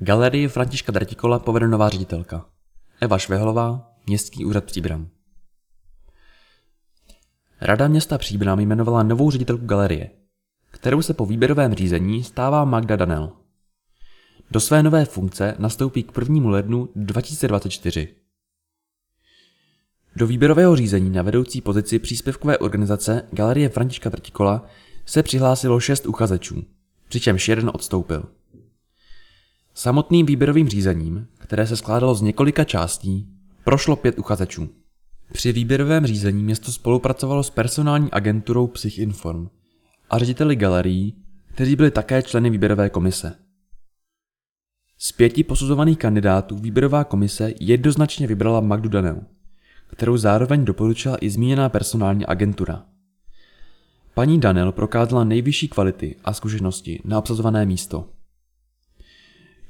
Galerii Františka Dratikola povede nová ředitelka. Eva Švehlová, Městský úřad Příbram. Rada města Příbram jmenovala novou ředitelku galerie, kterou se po výběrovém řízení stává Magda Danel. Do své nové funkce nastoupí k 1. lednu 2024. Do výběrového řízení na vedoucí pozici příspěvkové organizace Galerie Františka Trtikola se přihlásilo šest uchazečů, přičemž jeden odstoupil. Samotným výběrovým řízením, které se skládalo z několika částí, prošlo pět uchazečů. Při výběrovém řízení město spolupracovalo s personální agenturou Psychinform a řediteli galerií, kteří byli také členy výběrové komise. Z pěti posuzovaných kandidátů výběrová komise jednoznačně vybrala Magdu Danel, kterou zároveň doporučila i zmíněná personální agentura. Paní Danel prokázala nejvyšší kvality a zkušenosti na obsazované místo.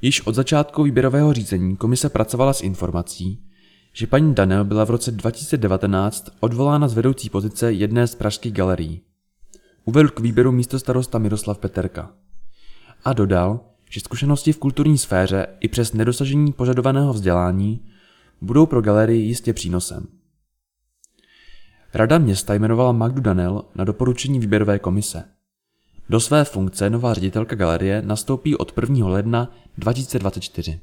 Již od začátku výběrového řízení komise pracovala s informací, že paní Danel byla v roce 2019 odvolána z vedoucí pozice jedné z pražských galerií. Uvedl k výběru místo starosta Miroslav Peterka. A dodal, že zkušenosti v kulturní sféře i přes nedosažení požadovaného vzdělání budou pro galerii jistě přínosem. Rada města jmenovala Magdu Danel na doporučení výběrové komise. Do své funkce nová ředitelka galerie nastoupí od 1. ledna 2024.